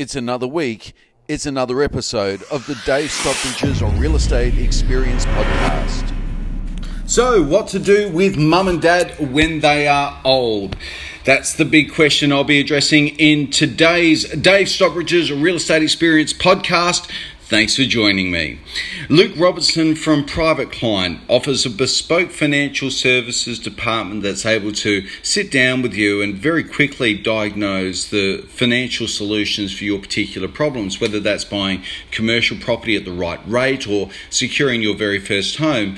It's another week. It's another episode of the Dave Stockbridge's Real Estate Experience Podcast. So, what to do with mum and dad when they are old? That's the big question I'll be addressing in today's Dave Stockbridge's Real Estate Experience podcast. Thanks for joining me. Luke Robertson from Private Client offers a bespoke financial services department that's able to sit down with you and very quickly diagnose the financial solutions for your particular problems, whether that's buying commercial property at the right rate or securing your very first home.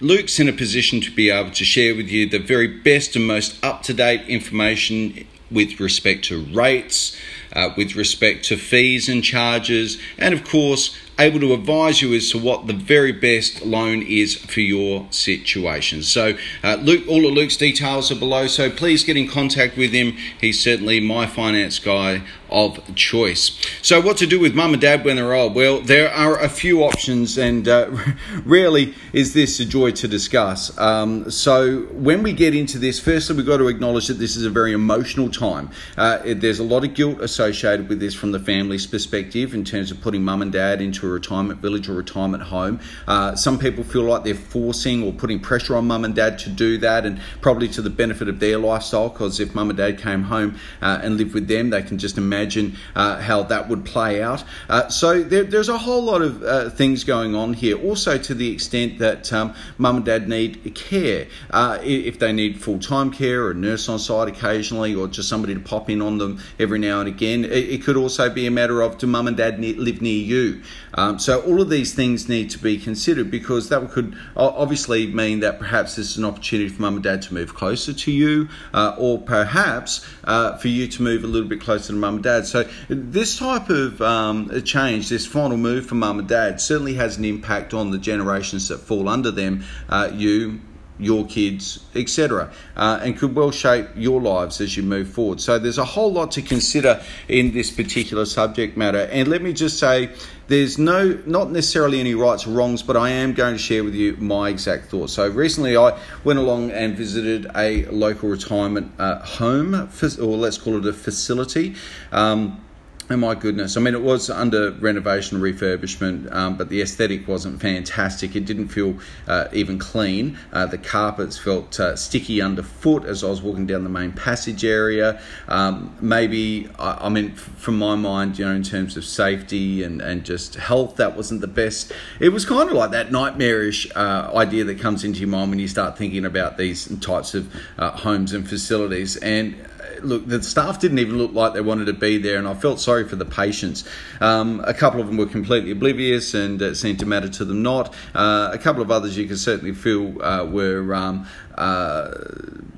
Luke's in a position to be able to share with you the very best and most up to date information with respect to rates, uh, with respect to fees and charges, and of course, able to advise you as to what the very best loan is for your situation. So, uh, Luke, all of Luke's details are below, so please get in contact with him. He's certainly my finance guy of choice. So, what to do with mum and dad when they're old? Well, there are a few options, and uh, rarely is this a joy to discuss. Um, so, when we get into this, firstly, we've got to acknowledge that this is a very emotional time. Uh, there's a lot of guilt associated with this from the family's perspective in terms of putting mum and dad into a retirement village or retirement home. Uh, some people feel like they're forcing or putting pressure on mum and dad to do that, and probably to the benefit of their lifestyle, because if mum and dad came home uh, and lived with them, they can just imagine uh, how that would play out. Uh, so there, there's a whole lot of uh, things going on here. Also, to the extent that um, mum and dad need care, if they need full time care or a nurse on site occasionally, or just somebody to pop in on them every now and again. It, it could also be a matter of do mum and dad live near you? Um, so all of these things need to be considered because that could obviously mean that perhaps this is an opportunity for mum and dad to move closer to you, uh, or perhaps uh, for you to move a little bit closer to mum and dad. So this type of um, change, this final move for mum and dad, certainly has an impact on the generations that fall under them. Uh, you your kids, etc., uh, and could well shape your lives as you move forward. So there's a whole lot to consider in this particular subject matter. And let me just say, there's no not necessarily any rights or wrongs, but I am going to share with you my exact thoughts. So recently, I went along and visited a local retirement uh, home, or let's call it a facility. Um, Oh my goodness! I mean, it was under renovation refurbishment, um, but the aesthetic wasn't fantastic. It didn't feel uh, even clean. Uh, the carpets felt uh, sticky underfoot as I was walking down the main passage area. Um, maybe, I, I, mean, from my mind, you know, in terms of safety and, and just health, that wasn't the best. It was kind of like that nightmarish uh, idea that comes into your mind when you start thinking about these types of uh, homes and facilities. And look, the staff didn't even look like they wanted to be there, and I felt sorry for the patients. Um, a couple of them were completely oblivious, and it seemed to matter to them not. Uh, a couple of others you could certainly feel uh, were um, uh,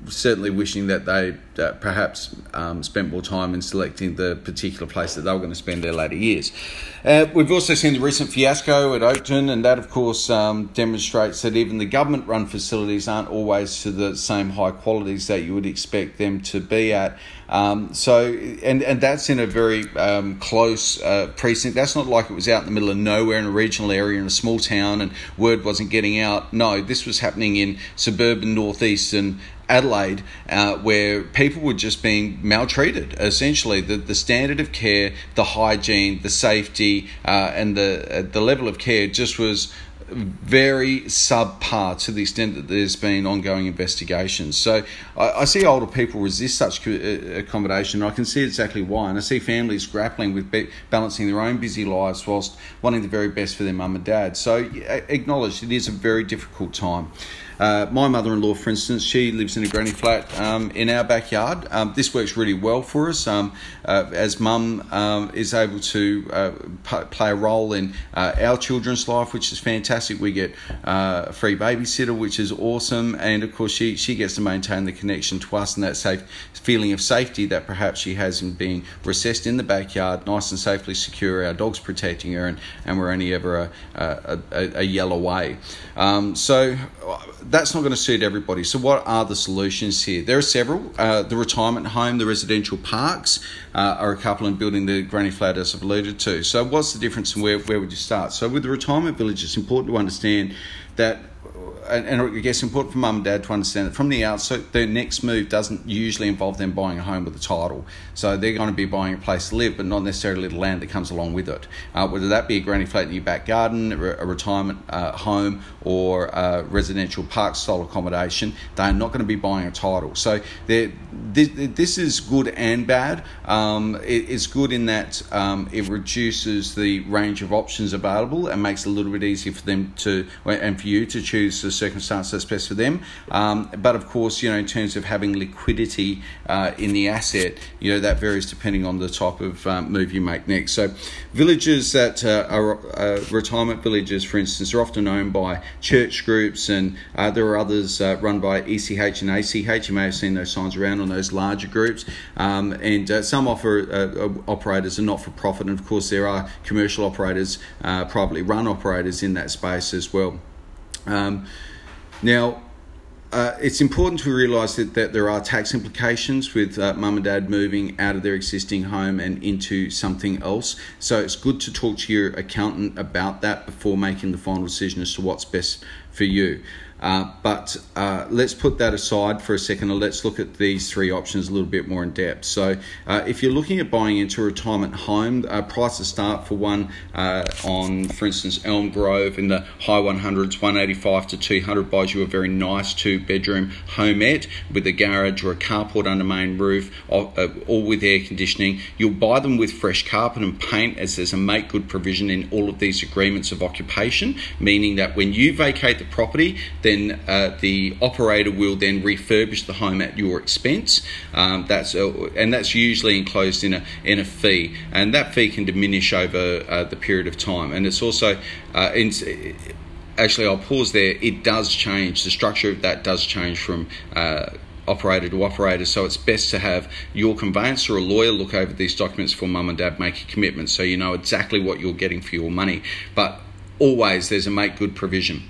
certainly wishing that they uh, perhaps um, spent more time in selecting the particular place that they were going to spend their later years. Uh, we've also seen the recent fiasco at Oakden, and that, of course, um, demonstrates that even the government run facilities aren't always to the same high qualities that you would expect them to be at. Um, so, and, and that's in a very um, close uh, precinct. That's not like it was out in the middle of nowhere in a regional area in a small town and word wasn't getting out. No, this was happening in suburban northeastern Adelaide, uh, where people were just being maltreated. Essentially, the, the standard of care, the hygiene, the safety, uh, and the uh, the level of care just was very subpar to the extent that there's been ongoing investigations. So I, I see older people resist such uh, accommodation. I can see exactly why, and I see families grappling with be- balancing their own busy lives whilst wanting the very best for their mum and dad. So acknowledge it is a very difficult time. Uh, my mother in law, for instance, she lives in a granny flat um, in our backyard. Um, this works really well for us um, uh, as mum um, is able to uh, p- play a role in uh, our children's life, which is fantastic. We get uh, a free babysitter, which is awesome. And of course, she, she gets to maintain the connection to us and that safe feeling of safety that perhaps she has in being recessed in the backyard, nice and safely secure. Our dog's protecting her, and, and we're only ever a, a, a, a yell away. Um, so that's not going to suit everybody. So, what are the solutions here? There are several. Uh, the retirement home, the residential parks uh, are a couple, and building the granny flat, as I've alluded to. So, what's the difference and where, where would you start? So, with the retirement village, it's important to understand that and, and I guess important for mum and dad to understand that from the outset, their next move doesn't usually involve them buying a home with a title. So they're going to be buying a place to live, but not necessarily the land that comes along with it. Uh, whether that be a granny flat in your back garden, a retirement uh, home, or a residential park style accommodation, they're not going to be buying a title. So this, this is good and bad. Um, it, it's good in that um, it reduces the range of options available and makes it a little bit easier for them to and for you to choose circumstance that's best for them. Um, but of course, you know, in terms of having liquidity uh, in the asset, you know, that varies depending on the type of um, move you make next. So, villages that uh, are uh, retirement villages, for instance, are often owned by church groups, and uh, there are others uh, run by ECH and ACH. You may have seen those signs around on those larger groups, um, and uh, some offer operators are not for profit, and of course, there are commercial operators, privately run operators in that space as well. Um, now, uh, it's important to realise that, that there are tax implications with uh, mum and dad moving out of their existing home and into something else. So it's good to talk to your accountant about that before making the final decision as to what's best for you. Uh, but uh, let's put that aside for a second and let's look at these three options a little bit more in depth. So, uh, if you're looking at buying into a retirement home, uh, prices start for one uh, on, for instance, Elm Grove in the high 100s, 185 to 200 buys you a very nice two bedroom homette with a garage or a carport under main roof, all with air conditioning. You'll buy them with fresh carpet and paint as there's a make good provision in all of these agreements of occupation, meaning that when you vacate the property, then uh, the operator will then refurbish the home at your expense. Um, that's uh, and that's usually enclosed in a in a fee, and that fee can diminish over uh, the period of time. And it's also uh, in, actually I'll pause there. It does change. The structure of that does change from uh, operator to operator. So it's best to have your conveyancer or a lawyer look over these documents for mum and dad make a commitment so you know exactly what you're getting for your money. But always there's a make good provision.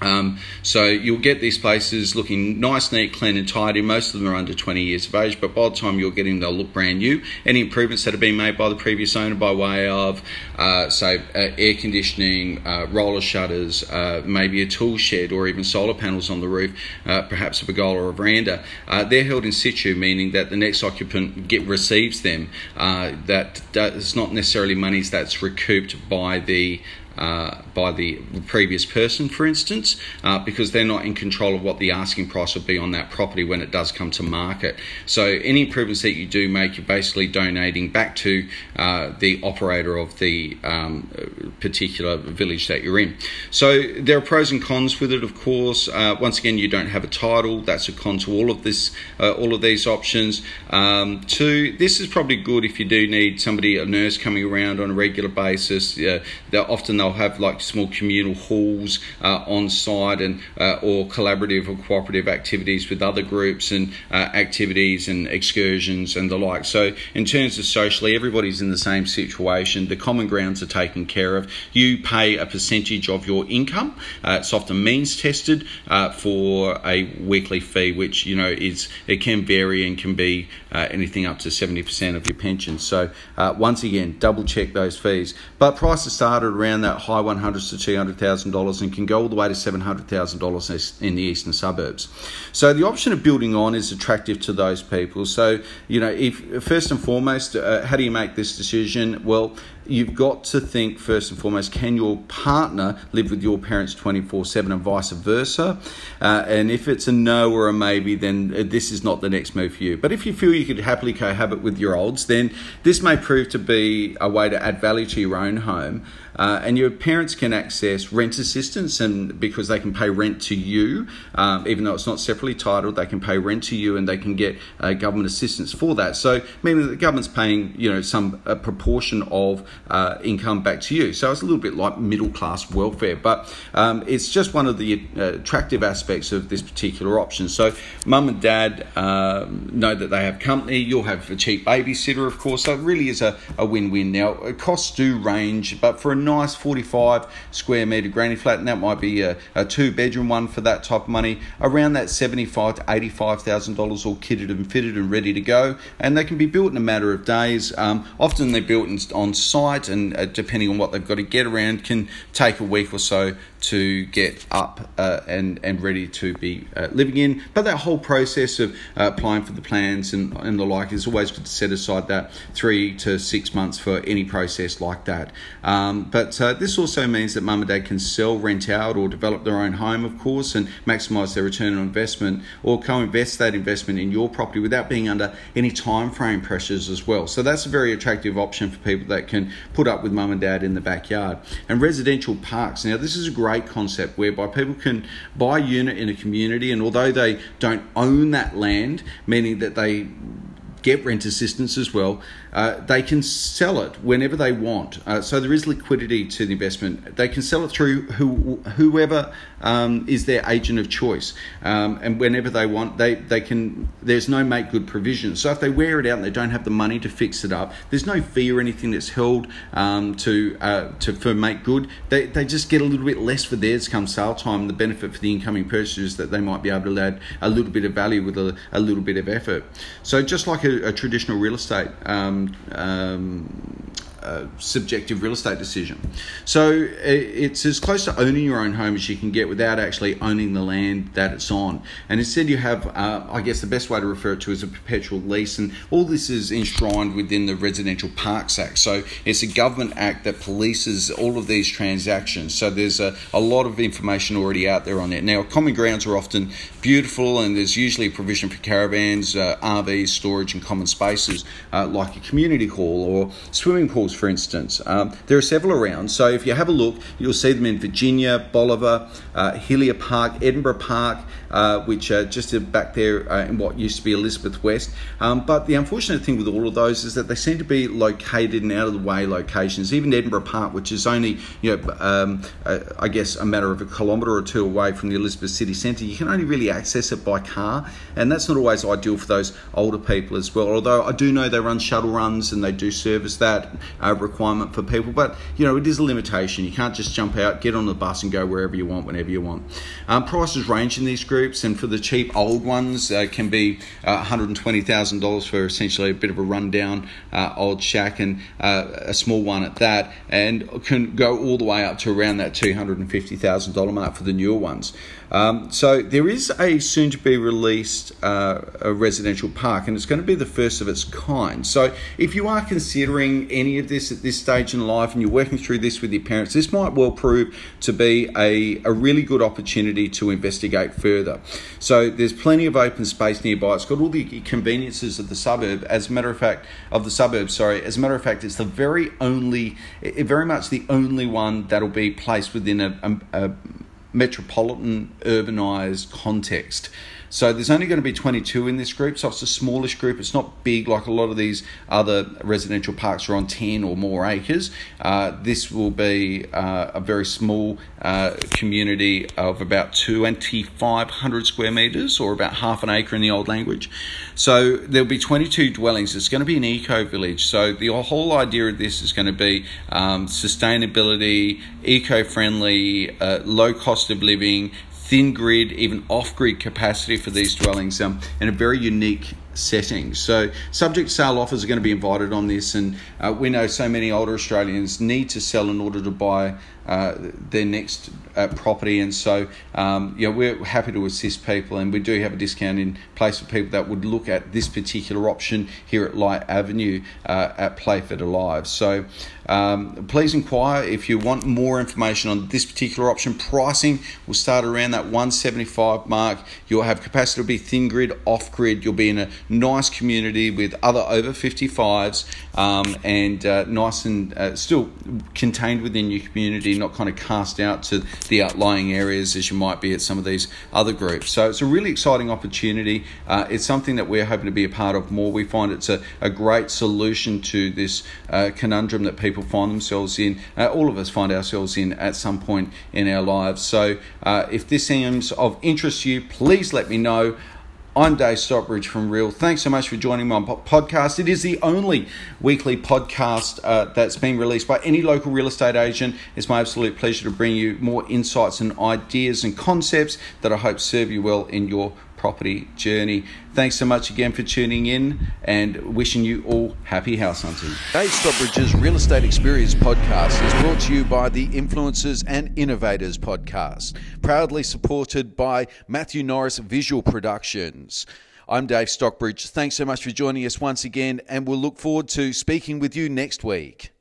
Um, so you'll get these places looking nice, neat, clean, and tidy. Most of them are under 20 years of age, but by the time you're getting, they'll look brand new. Any improvements that have been made by the previous owner by way of, uh, say, uh, air conditioning, uh, roller shutters, uh, maybe a tool shed, or even solar panels on the roof, uh, perhaps a pergola or a veranda, uh, they're held in situ, meaning that the next occupant get receives them. that that's not necessarily monies that's recouped by the uh, by the previous person, for instance, uh, because they're not in control of what the asking price will be on that property when it does come to market. So any improvements that you do make, you're basically donating back to uh, the operator of the um, particular village that you're in. So there are pros and cons with it, of course. Uh, once again, you don't have a title. That's a con to all of this, uh, all of these options. Um, two, this is probably good if you do need somebody, a nurse coming around on a regular basis. Uh, they're often they'll have like small communal halls uh, on site and uh, or collaborative or cooperative activities with other groups and uh, activities and excursions and the like. So in terms of socially, everybody's in the same situation. The common grounds are taken care of. You pay a percentage of your income. Uh, it's often means tested for a weekly fee, which you know is it can vary and can be anything up to seventy percent of your pension. So once again, double check those fees. But prices started around that high 100s to $200,000 and can go all the way to $700,000 in the eastern suburbs. So the option of building on is attractive to those people. So, you know, if first and foremost, uh, how do you make this decision? Well, you've got to think first and foremost can your partner live with your parents 24 7 and vice versa? Uh, and if it's a no or a maybe, then uh, this is not the next move for you. But if you feel you could happily cohabit with your olds, then this may prove to be a way to add value to your own home. Uh, and your parents can access rent assistance, and because they can pay rent to you, um, even though it's not separately titled, they can pay rent to you, and they can get uh, government assistance for that. So, meaning that the government's paying, you know, some proportion of uh, income back to you. So it's a little bit like middle class welfare, but um, it's just one of the uh, attractive aspects of this particular option. So mum and dad uh, know that they have company. You'll have a cheap babysitter, of course. So it really is a, a win win. Now costs do range, but for a nice 45 square meter granny flat, and that might be a, a two bedroom one for that type of money, around that 75 to 85 thousand dollars, all kitted and fitted and ready to go, and they can be built in a matter of days. Um, often they're built on site, and uh, depending on what they've got to get around, can take a week or so to get up uh, and and ready to be uh, living in. But that whole process of uh, applying for the plans and, and the like is always good to set aside that three to six months for any process like that. Um, but uh, this also means that mum and dad can sell, rent out, or develop their own home, of course, and maximise their return on investment, or co-invest that investment in your property without being under any time frame pressures as well. So that's a very attractive option for people that can put up with mum and dad in the backyard. And residential parks. Now, this is a great concept whereby people can buy a unit in a community, and although they don't own that land, meaning that they get rent assistance as well, uh, they can sell it whenever they want. Uh, so there is liquidity to the investment. They can sell it through who, whoever um, is their agent of choice, um, and whenever they want, they they can. There's no make good provision. So if they wear it out and they don't have the money to fix it up, there's no fee or anything that's held um, to uh, to for make good. They they just get a little bit less for theirs come sale time. The benefit for the incoming purchasers that they might be able to add a little bit of value with a, a little bit of effort. So just like a, a traditional real estate um, um, subjective real estate decision. So it's as close to owning your own home as you can get without actually owning the land that it's on. And instead, you have, uh, I guess, the best way to refer it to is a perpetual lease. And all this is enshrined within the Residential Parks Act. So it's a government act that polices all of these transactions. So there's a, a lot of information already out there on it. Now, common grounds are often beautiful, and there's usually a provision for caravans, uh, RVs, storage, and common spaces uh, like a community hall or swimming pools for instance. Um, there are several around, so if you have a look, you'll see them in Virginia, Bolivar, uh, Hillier Park, Edinburgh Park, uh, which are just back there uh, in what used to be Elizabeth West. Um, but the unfortunate thing with all of those is that they seem to be located in out of the way locations. Even Edinburgh Park, which is only, you know, um, uh, I guess a matter of a kilometre or two away from the Elizabeth City Centre, you can only really access it by car, and that's not always ideal for those older people as well. Although I do know they run shuttle runs and they do service that uh, requirement for people, but you know it is a limitation. You can't just jump out, get on the bus, and go wherever you want, whenever you want. Um, prices range in these groups, and for the cheap old ones, uh, can be uh, $120,000 for essentially a bit of a rundown uh, old shack, and uh, a small one at that, and can go all the way up to around that $250,000 mark for the newer ones. Um, so there is a soon to be released uh, a residential park, and it's going to be the first of its kind. So if you are considering any of this at this stage in life and you're working through this with your parents, this might well prove to be a, a really good opportunity to investigate further. So there's plenty of open space nearby. It's got all the conveniences of the suburb. As a matter of fact, of the suburb, sorry. As a matter of fact, it's the very only, very much the only one that'll be placed within a, a, a metropolitan urbanized context. So there's only going to be 22 in this group, so it's a smallish group. It's not big like a lot of these other residential parks are on 10 or more acres. Uh, this will be uh, a very small uh, community of about 2,500 square metres or about half an acre in the old language. So there'll be 22 dwellings. It's going to be an eco village. So the whole idea of this is going to be um, sustainability, eco friendly, uh, low cost of living, thin grid, even off grid capacity for these dwellings um, in a very unique setting. So, subject sale offers are going to be invited on this, and uh, we know so many older Australians need to sell in order to buy uh, their next uh, property, and so um, yeah, we're happy to assist people, and we do have a discount in place for people that would look at this particular option here at Light Avenue uh, at Playford Alive. So um, please inquire if you want more information on this particular option. Pricing will start around that 175 mark. You'll have capacity to be thin grid, off grid. You'll be in a nice community with other over 55s um, and uh, nice and uh, still contained within your community, not kind of cast out to the outlying areas as you might be at some of these other groups. So it's a really exciting opportunity. Uh, it's something that we're hoping to be a part of more. We find it's a, a great solution to this uh, conundrum that people find themselves in. Uh, all of us find ourselves in at some point in our lives. So uh, if this seems of interest to you, please let me know. I'm Dave Stockbridge from Real. Thanks so much for joining my podcast. It is the only weekly podcast uh, that's been released by any local real estate agent. It's my absolute pleasure to bring you more insights and ideas and concepts that I hope serve you well in your property journey. Thanks so much again for tuning in and wishing you all happy house hunting. Dave Stockbridge's Real Estate Experience podcast is brought to you by the Influencers and Innovators podcast, proudly supported by Matthew Norris Visual Productions. I'm Dave Stockbridge. Thanks so much for joining us once again, and we'll look forward to speaking with you next week.